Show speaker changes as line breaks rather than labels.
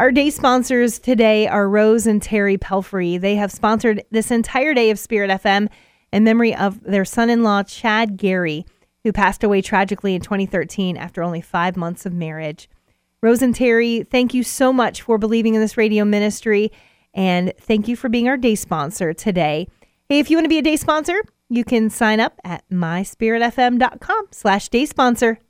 Our day sponsors today are Rose and Terry Pelphrey. They have sponsored this entire day of Spirit FM in memory of their son in law, Chad Garey, who passed away tragically in 2013 after only five months of marriage. Rose and Terry, thank you so much for believing in this radio ministry, and thank you for being our day sponsor today. Hey, if you want to be a day sponsor, you can sign up at myspiritfm.com slash day sponsor.